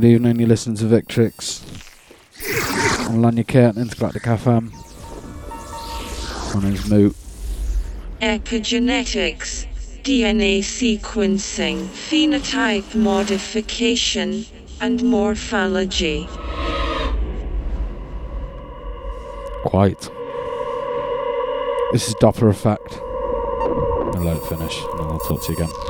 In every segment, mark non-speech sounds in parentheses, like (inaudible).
Good evening, you listen to Victrix. I'm Lanya Kurt, Intergalactic FM. My name's Moot. Epigenetics, DNA sequencing, phenotype modification, and morphology. Quite. This is Dopplereffekt. I'll let it finish, and then I'll talk to you again.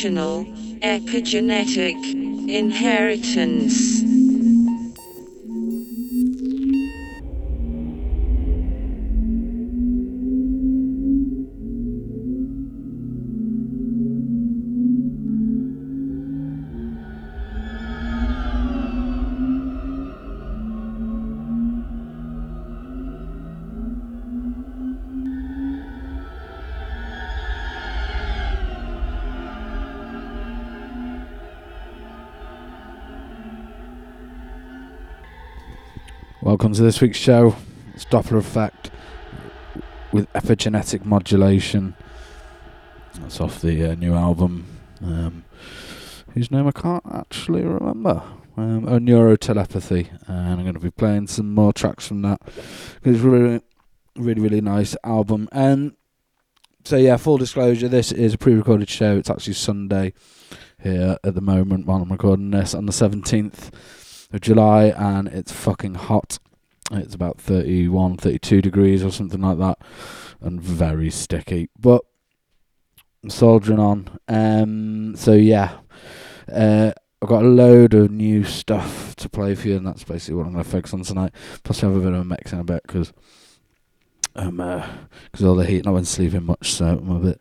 Generational, epigenetic, inheritance. Welcome to this week's show. It's Dopplereffekt with epigenetic modulation. That's off the uh, new album, um, whose name I can't actually remember. Um, oh, Neurotelepathy, and I'm going to be playing some more tracks from that. It's really, really, really nice album. And so, yeah, full disclosure, this is a pre-recorded show. It's actually Sunday here at the moment while I'm recording this on the 17th of July, and it's fucking hot. It's about 31, 32 degrees or something like that, and very sticky. But I'm soldiering on. Um, so yeah, uh, I've got a load of new stuff to play for you, and that's basically what I'm going to focus on tonight. Plus, I have a bit of a mix in a bit because um, because uh, all the heat, and I've been sleeping much, so I'm a bit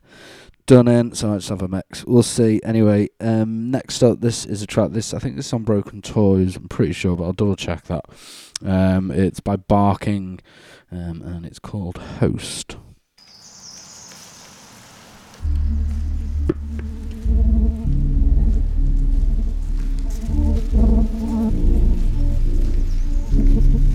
done in. So I just have a mix. We'll see. Anyway, um, next up, this is a track. This I think this is on Broken Toys. I'm pretty sure, but I'll double check that. Um, it's by Barking, um, and it's called Host. (laughs)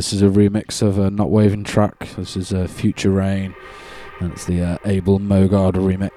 this is a remix of a Not Waving track. This is uh, Future Rain, and it's the uh, Abul Mogard remix.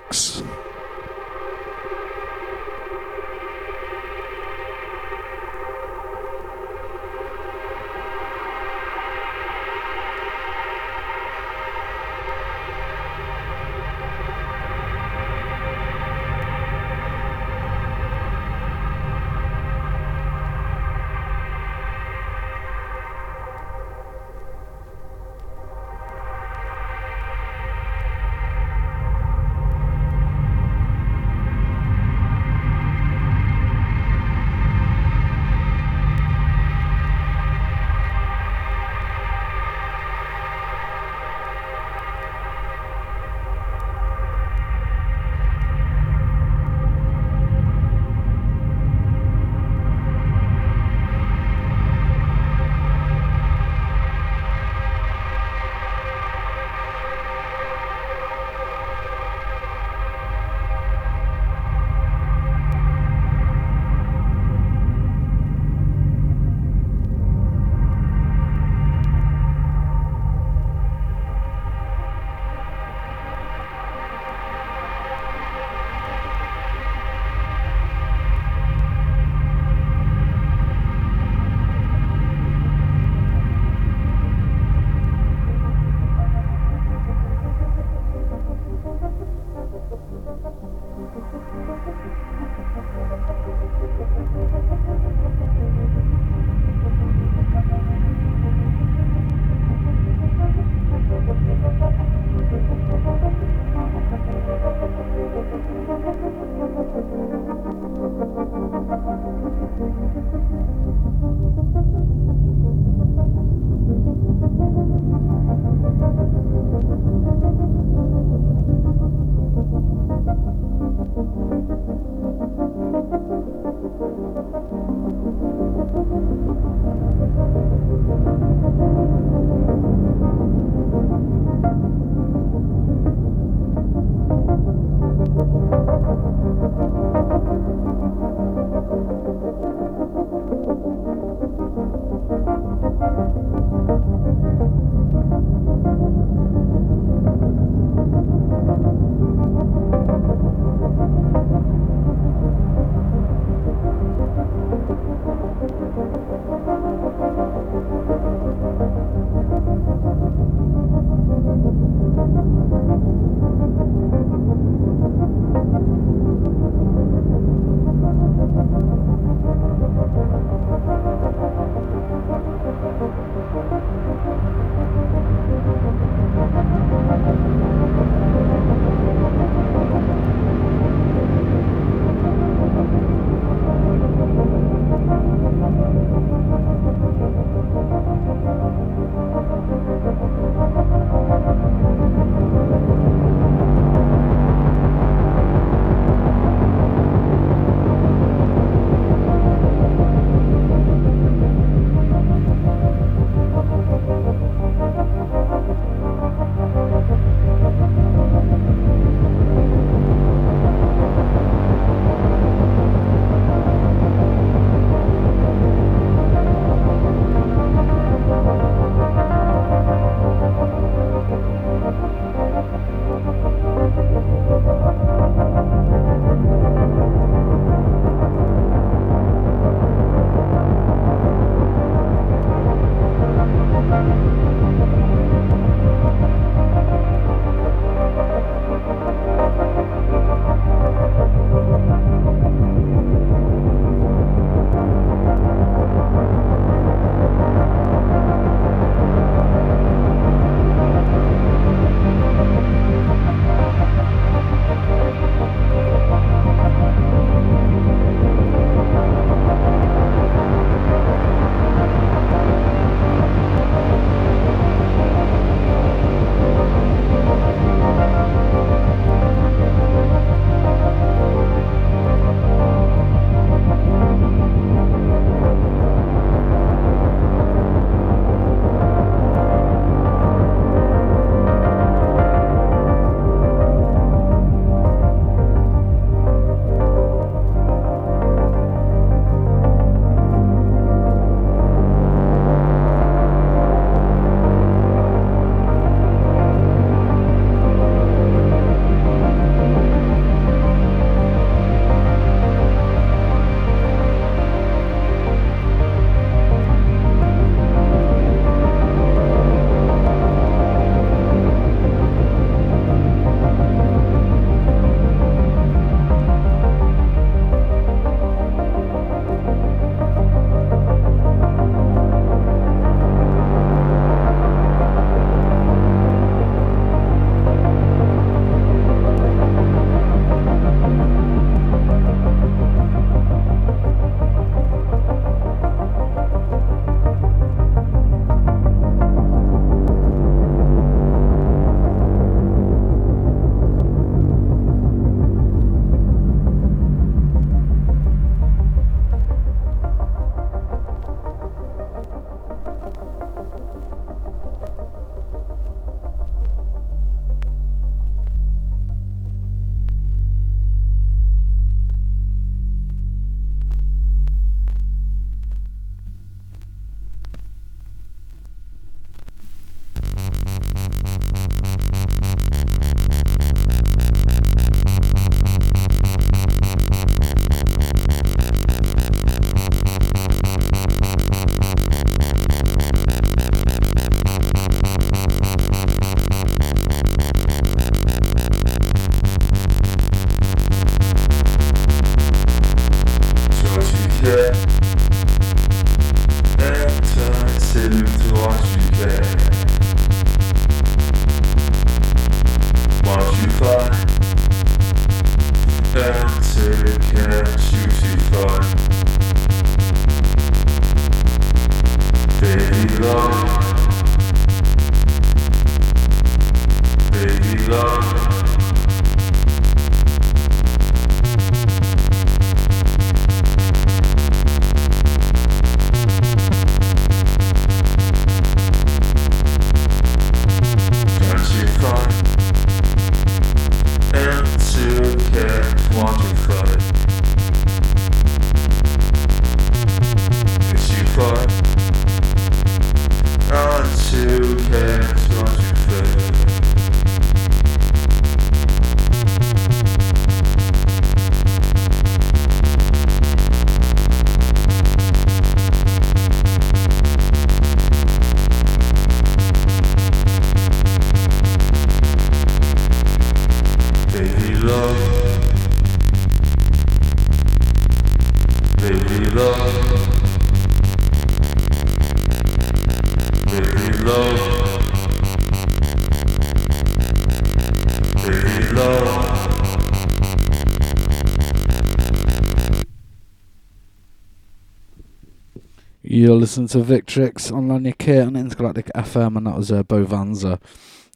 You're listening to Victrix on Lanyard Kit on Intergalactic FM, and that was uh, Beau Wanzer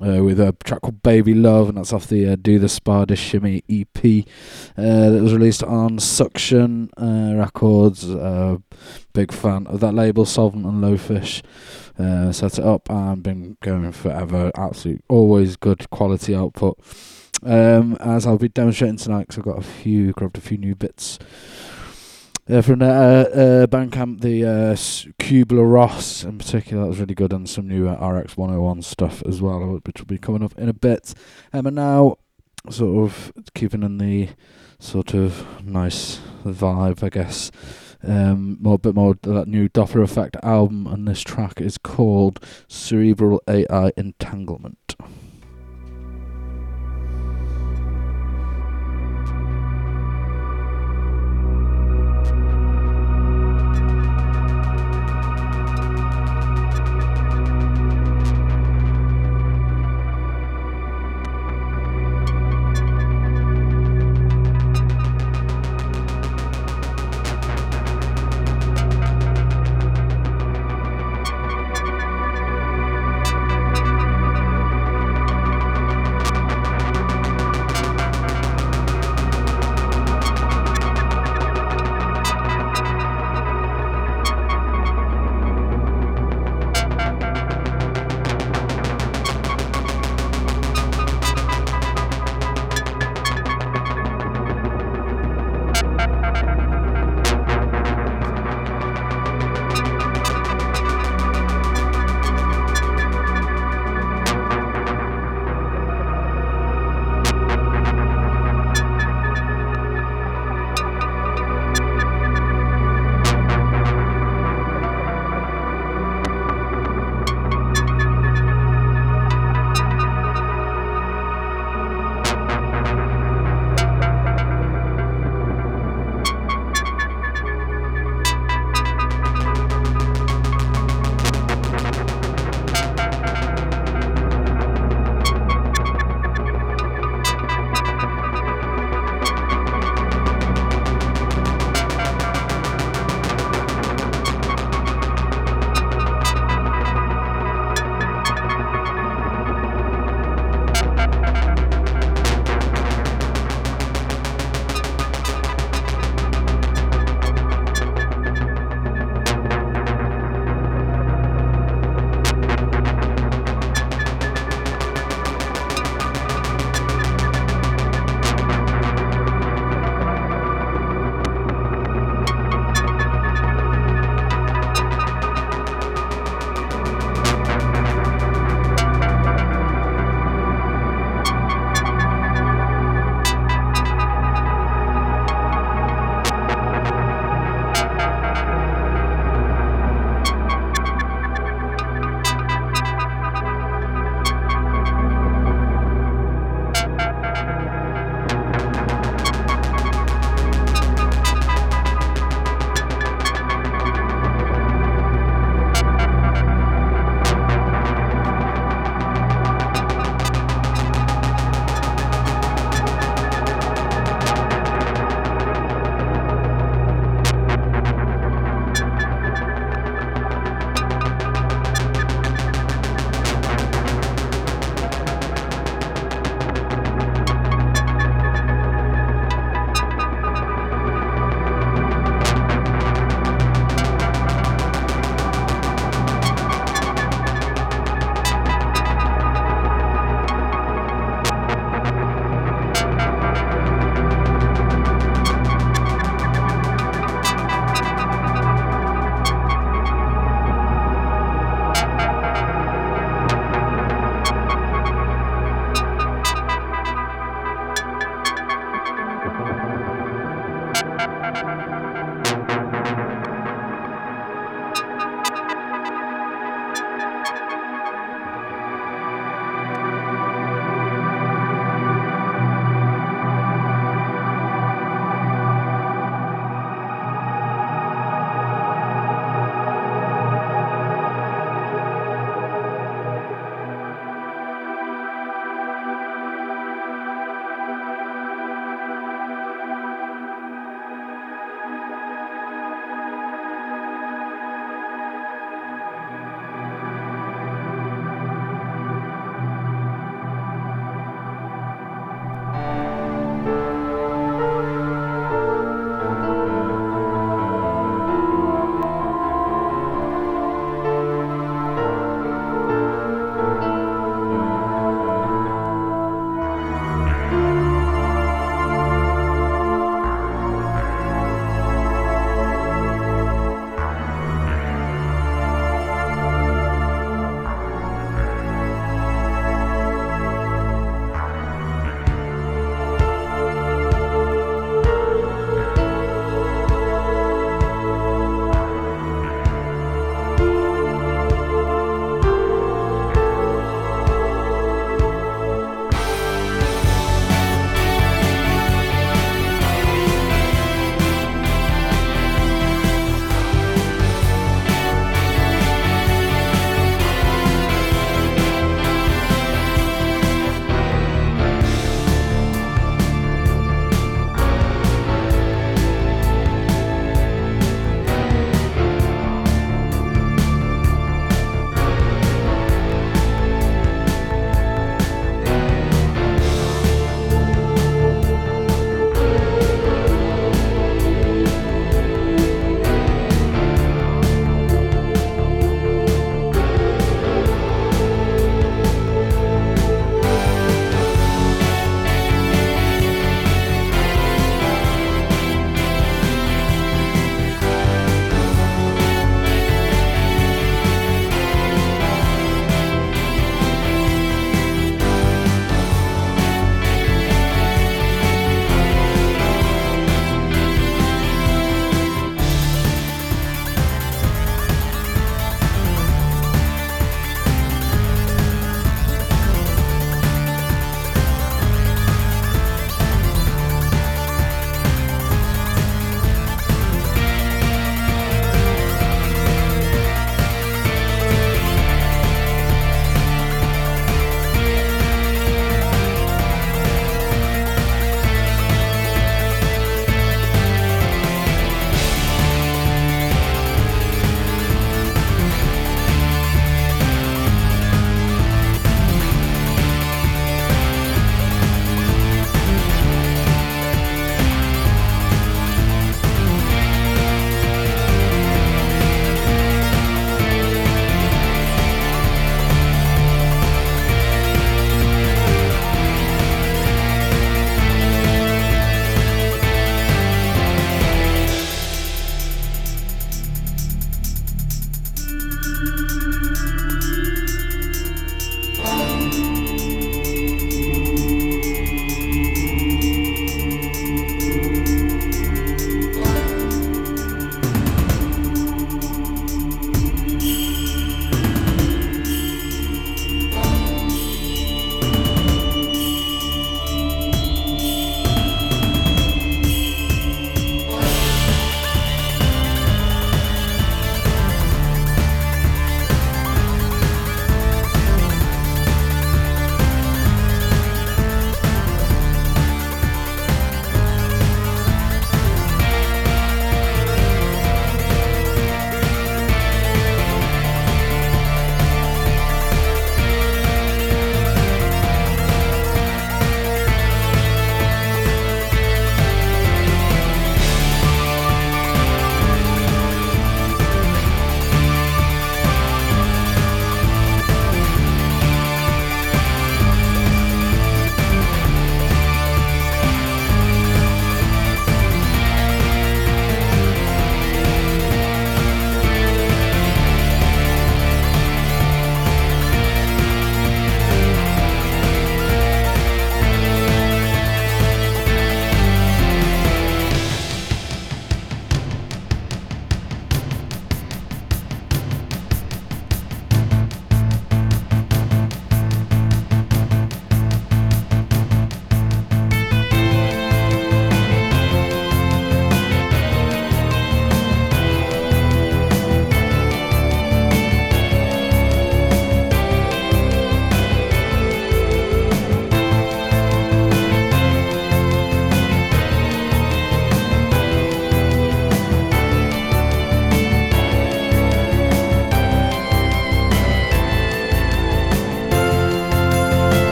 uh, with a track called Baby Love, and that's off the uh, Do the Spider Shimmy EP uh, that was released on Suction uh, Records. Uh, big fan of that label, Solvent and Lowfish. Uh, set it up and been going forever. Absolutely, always good quality output. Um, as I'll be demonstrating tonight, because I've got a few, grabbed a few new bits uh, from the uh, uh, Bandcamp, the uh, Kübler-Ross in particular, that was really good, and some new uh, RX-101 stuff as well, which will be coming up in a bit. Um, and now, sort of keeping in the sort of nice vibe, I guess. Um, more bit more that new Dopplereffekt album, and this track is called Cerebral AI Entanglement.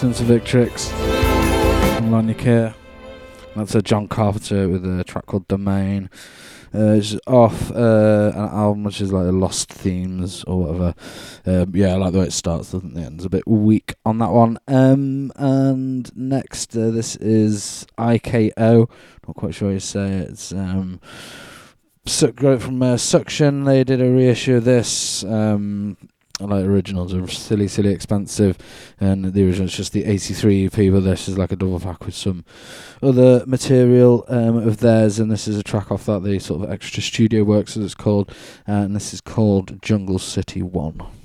Listening to Victrix from Lanyakir. That's a John Carpenter with a track called Domain. Uh, it's off uh, an album which is like Lost Themes or whatever. Um, yeah, I like the way it starts, doesn't it? It's a bit weak on that one. Um, and next, uh, this is IKO. Not quite sure how you say it. It's um, from uh, Suction. They did a reissue of this. Um, like originals are silly, silly expensive, and the original's just the 83 EP, but this is like a double pack with some other material um, of theirs, and this is a track off that, the sort of extra studio works as it's called, and this is called Jungle City 1.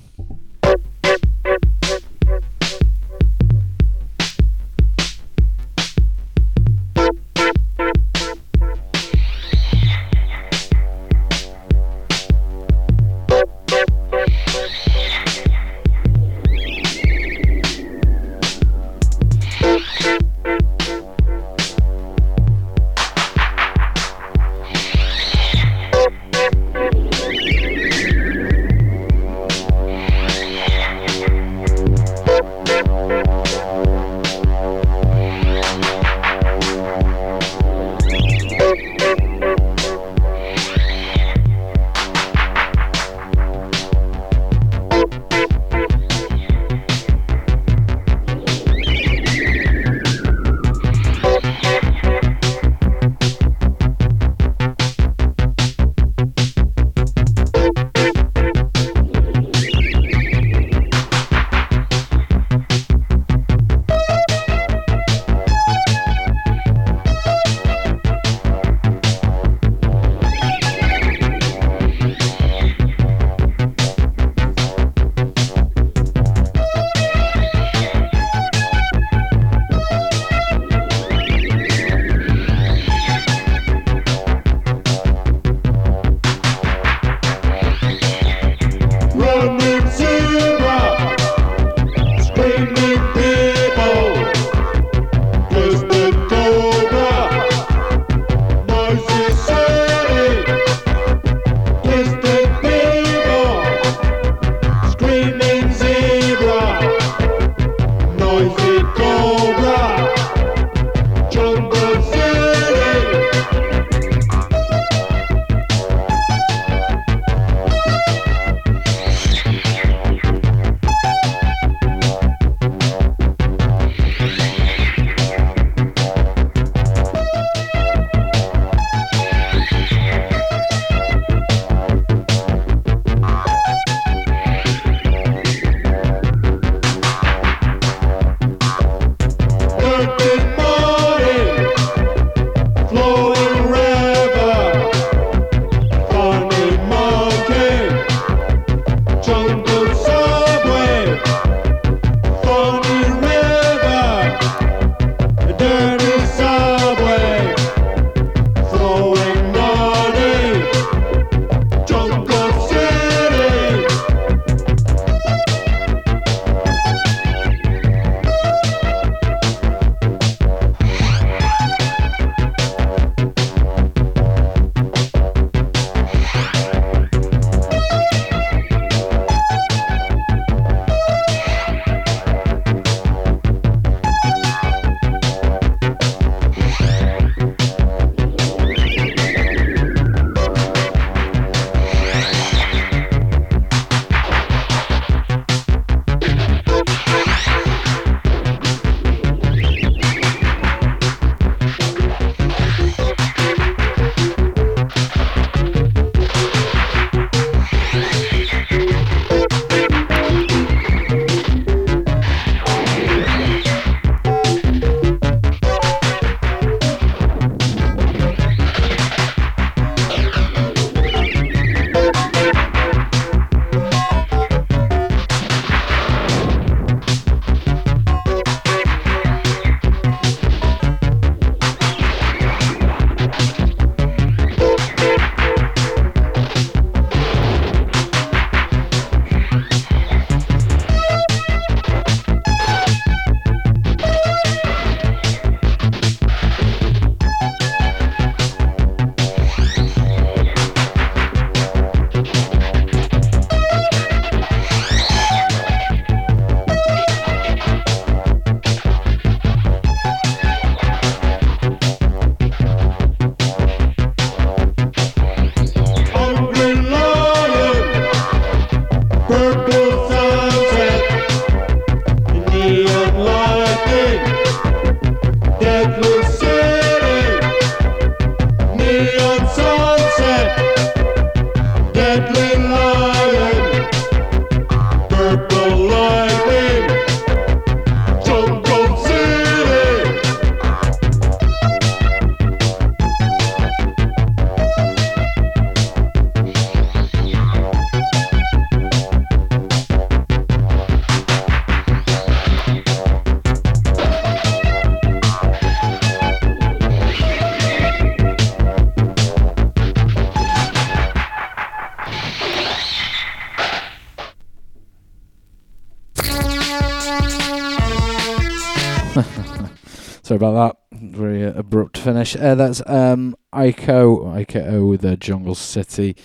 About that. Very uh, abrupt finish. Uh, that's um, Iko, Iko with uh, Jungle City.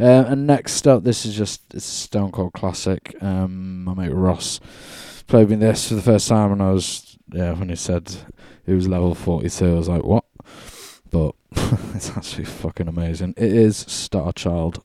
Uh, and next up, this is just it's a Stone Cold classic. Um, my mate Ross played me this for the first time, and I was yeah when he said it was level forty two, I was like what? But (laughs) it's actually fucking amazing. It is Star Child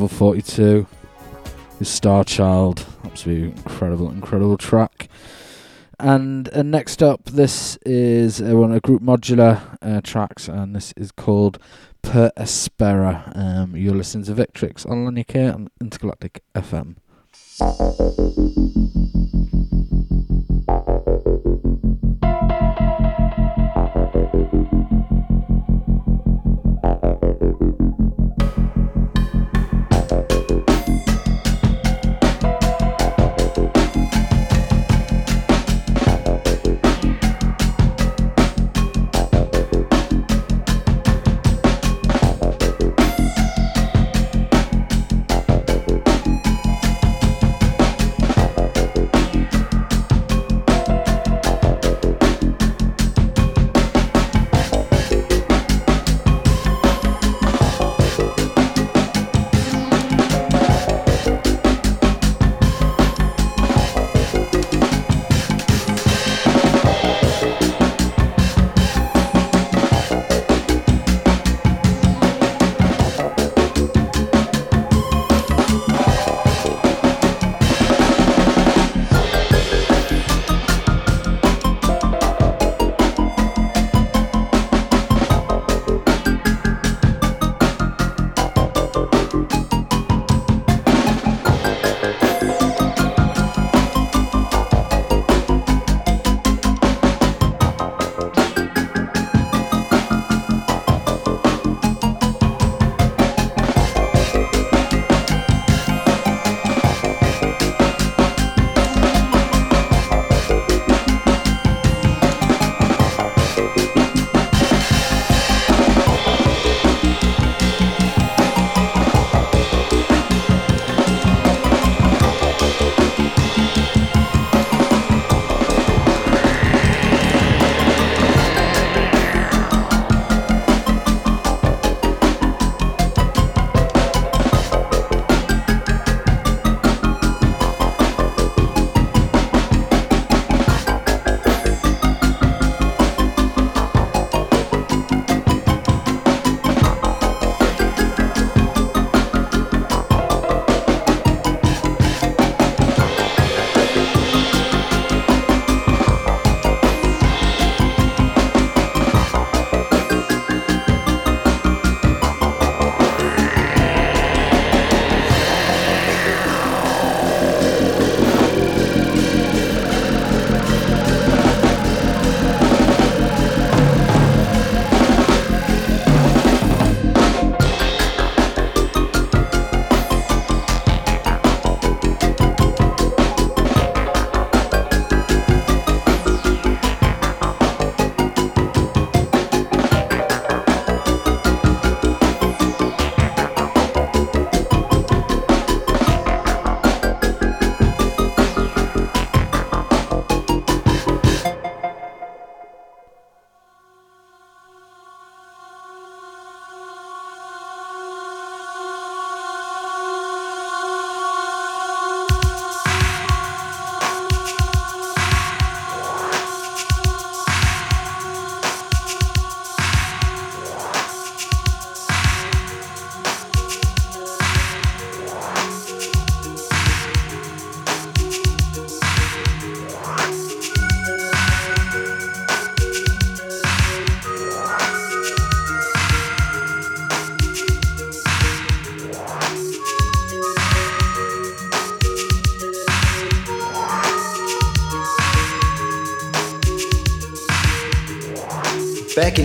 level 42 is Star Child. Absolutely incredible, incredible track. And uh, next up, this is uh, one of group modular uh, tracks, and this is called Per Aspera. Um, you're listening to Victrix on Linear on Intergalactic FM.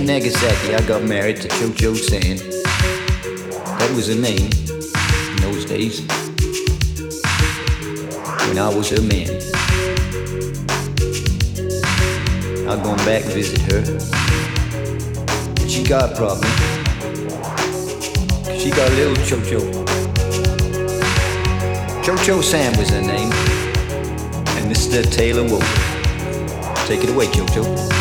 Nagasaki, I got married to Cho Cho San. That was her name in those days. When I was her man. I've gone back and visit her. And she got a problem. She got a little Cho Cho. Cho Cho San was her name. And Mr. Taylor Wolf. Take it away, Cho Cho.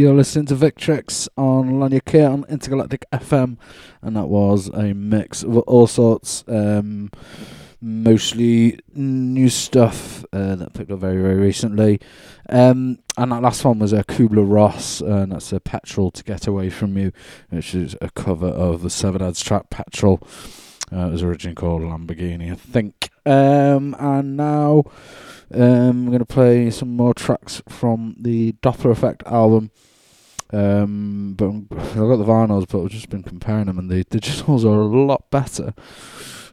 Listening to Victrix on Lanya K on Intergalactic FM, and that was a mix of all sorts, um, mostly new stuff uh, that picked up very, very recently. Um, and that last one was a Kübler-Ross, and that's a Petrol to Get Away From You, which is a cover of the Severed track Petrol. Uh, it was originally called Lamborghini, I think. Um, and now um, I'm going to play some more tracks from the Dopplereffekt album. Um, but I've got the vinyls, but I've just been comparing them, and the digitals are a lot better,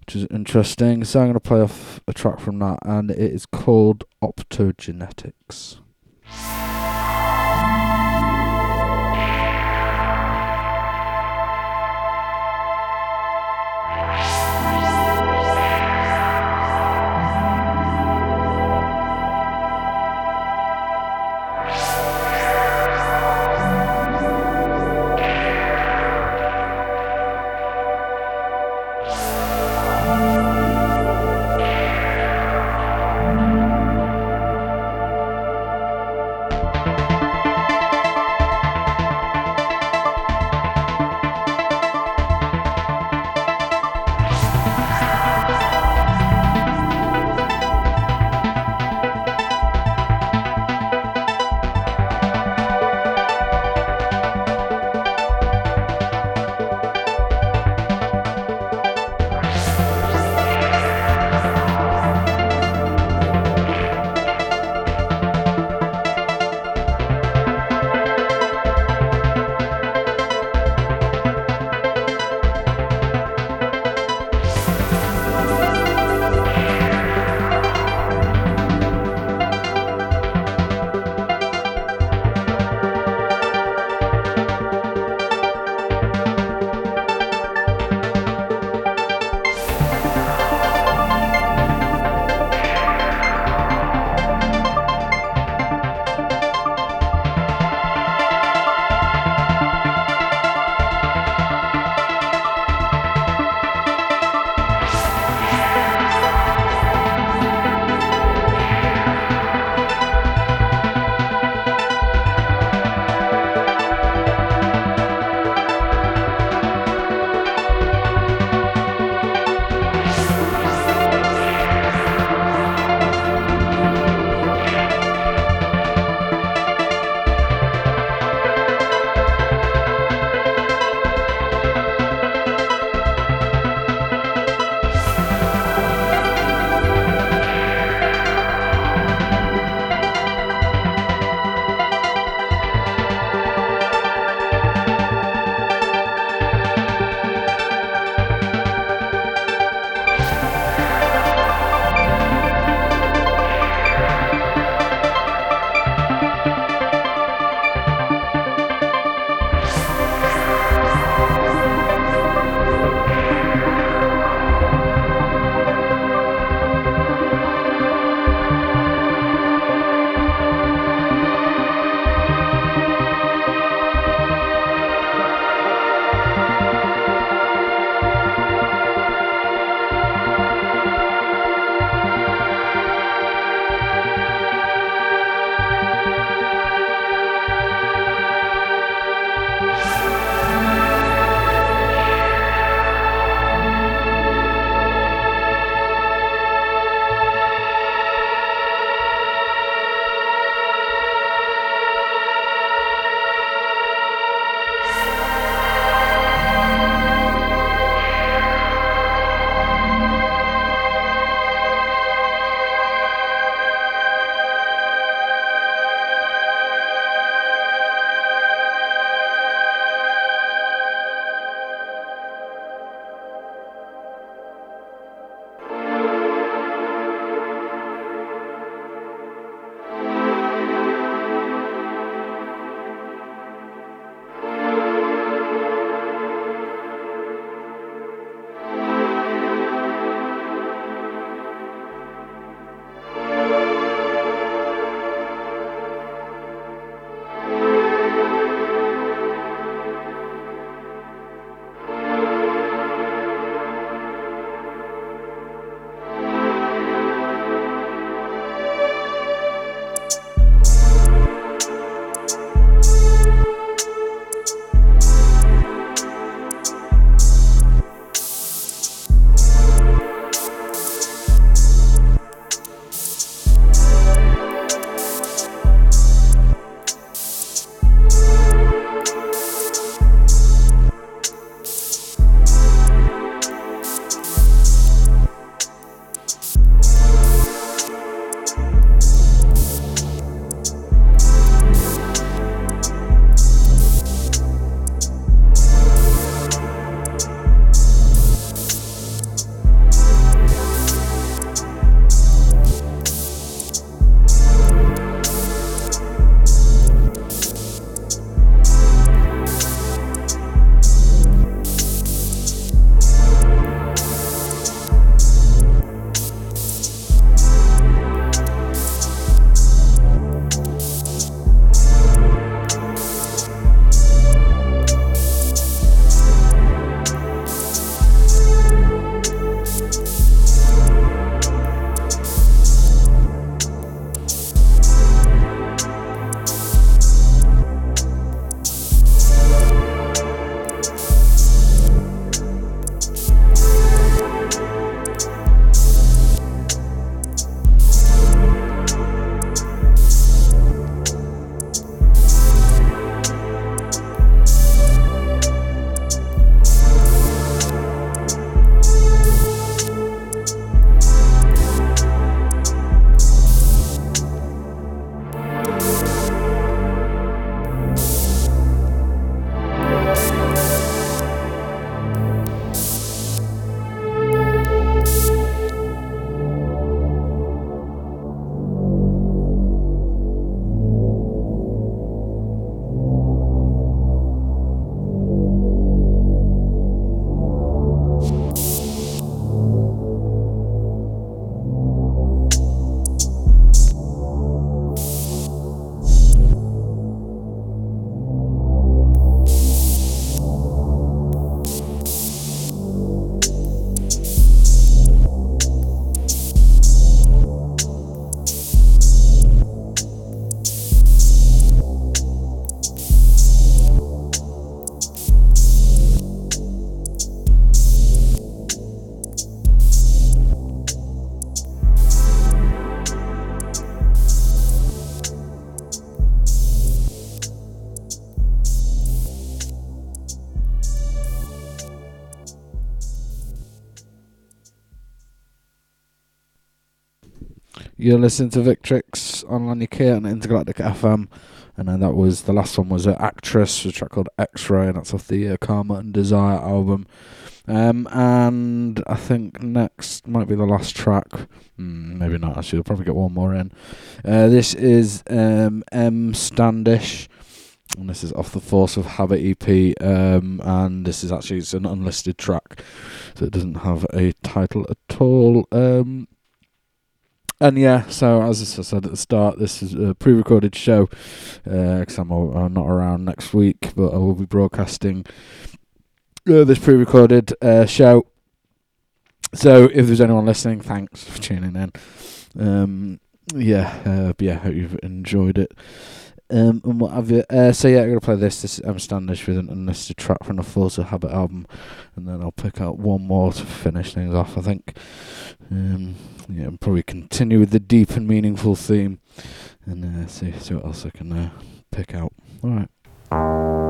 which is interesting. So I'm going to play off a track from that, and it is called Optogenetics. You're listening to Victrix on Lanyard and Intergalactic FM. And then that was the last one was an actress, a track called X Ray, and that's off the uh, Karma and Desire album. Um, and I think next might be the last track. Mm, maybe not. Actually, we'll probably get one more in. Uh, this is um, M Standish, and this is off the Force of Habit EP. Um, and this is actually it's an unlisted track, so it doesn't have a title at all. Um, and yeah, so as I said at the start, this is a pre-recorded show because uh, I'm, I'm, not around next week, but I will be broadcasting uh, this pre-recorded uh, show. So if there's anyone listening, thanks for tuning in. Um, yeah, uh, yeah, hope you've enjoyed it. Um, and what have you? Uh, so yeah, I'm gonna play this. This is M Standish with an unlisted track from the of Habit album, and then I'll pick out one more to finish things off. I think. Um, yeah, and probably continue with the deep and meaningful theme, and uh, see see what else I can uh, pick out. All right.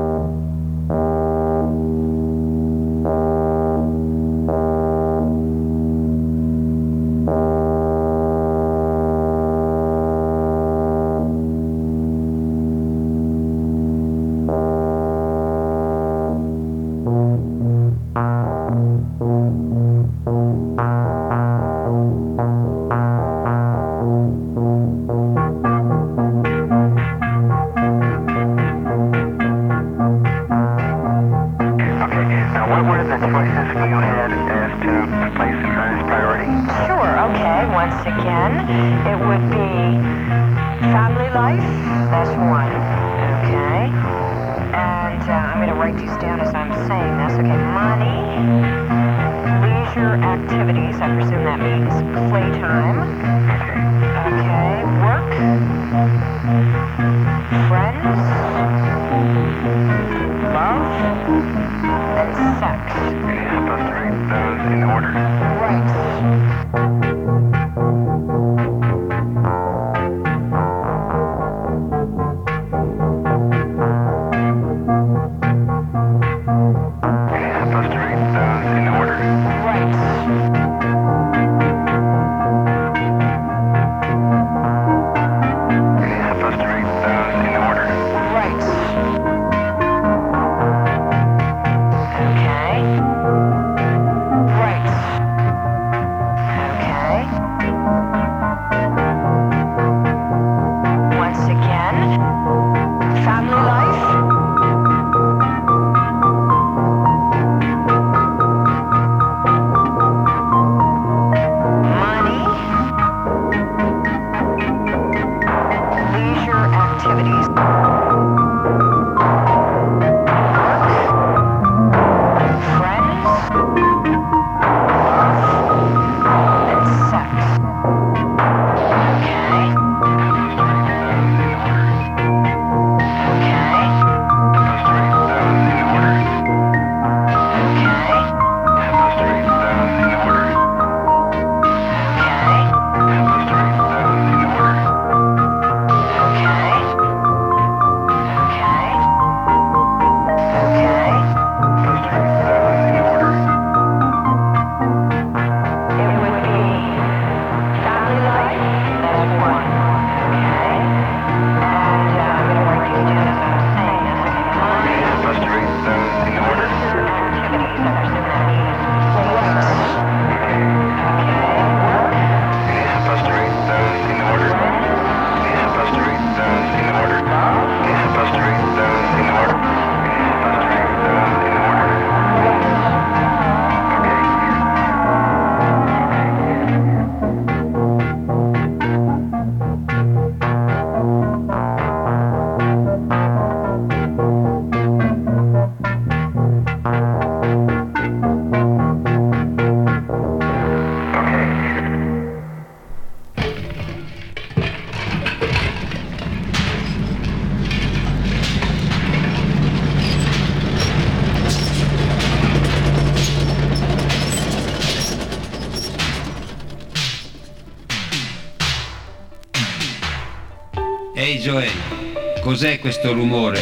Questo rumore?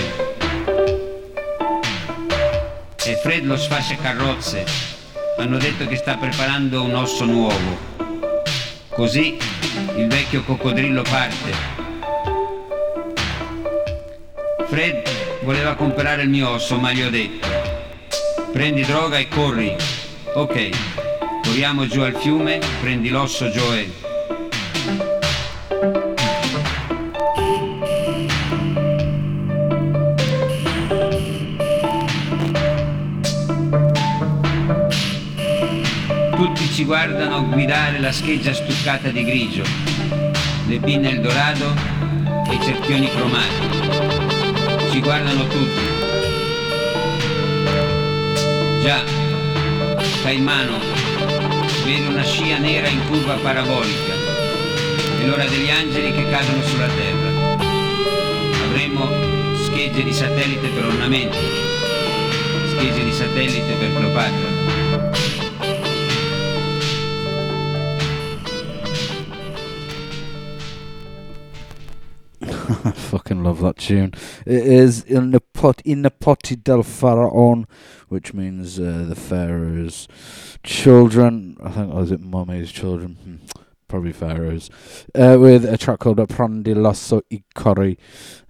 È Fred lo sfascia carrozze. Hanno detto che sta preparando un osso nuovo. Così il vecchio coccodrillo parte. Fred voleva comprare il mio osso, ma gli ho detto, prendi droga e corri. Ok, corriamo giù al fiume, prendi l'osso Joe. Guardano guidare la scheggia stuccata di grigio, le pinne Eldorado e i cerchioni cromati. Ci guardano tutti. Già, Caimano, vede una scia nera in curva parabolica. È l'ora degli angeli che cadono sulla terra. Avremo schegge di satellite per ornamenti, schegge di satellite per Cleopatra. Love that tune. It is in the pot in the Nipoti Del Faraone, which means uh, the pharaoh's children. I think, or is it Mummy's children? Hmm, Probably pharaohs. Uh, with a track called Apprendi Lasso i Cori.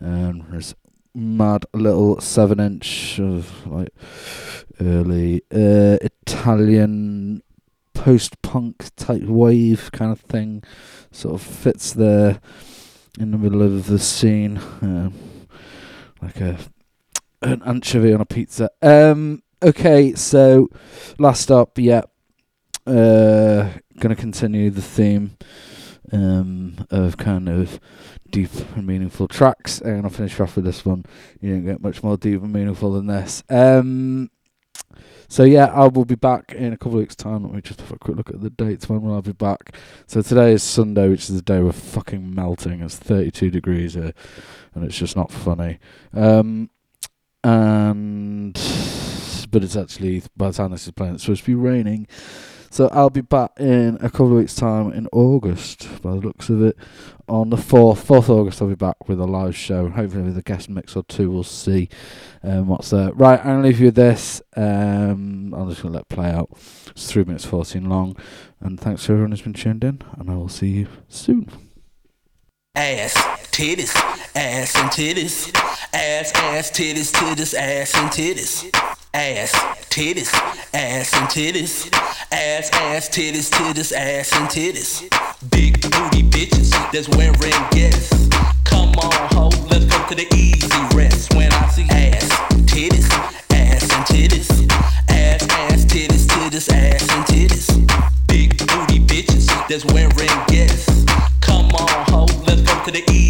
Um, there's mad little seven inch of like early uh, Italian post punk type wave kind of thing. Sort of fits there in the middle of the scene, um, like a an anchovy on a pizza. Um, okay, so last up, yeah, uh, gonna continue the theme um, of kind of deep and meaningful tracks, and I'll finish off with this one. You don't get much more deep and meaningful than this. Um, so yeah, I will be back in a couple of weeks' time. Let me just have a quick look at the dates when will I be back. So today is Sunday, which is the day we're fucking melting. It's 32 degrees here, and it's just not funny. Um, and but it's actually by the time this is playing, it's supposed to be raining. So I'll be back in a couple of weeks' time in August, by the looks of it. On the fourth, fourth August, I'll be back with a live show. Hopefully, with a guest mix or two. We'll see um, what's there. Right, I'm gonna leave you with this. Um, I'm just gonna let it play out. It's three minutes fourteen long, and thanks to everyone who's been tuned in. And I will see you soon. Ass, titties, ass and titties. Ass, ass, titties, titties, ass and titties. Ass, titties, ass and titties. Ass, ass, titties, titties, ass and titties. Big booty bitches that's wearing guests. Come on, ho, let's go to the easy rest. When I see ass, titties, ass and titties. Ass, ass, titties, titties, ass and titties. Big booty bitches that's wearing guests. Come on, ho, let's go to the easy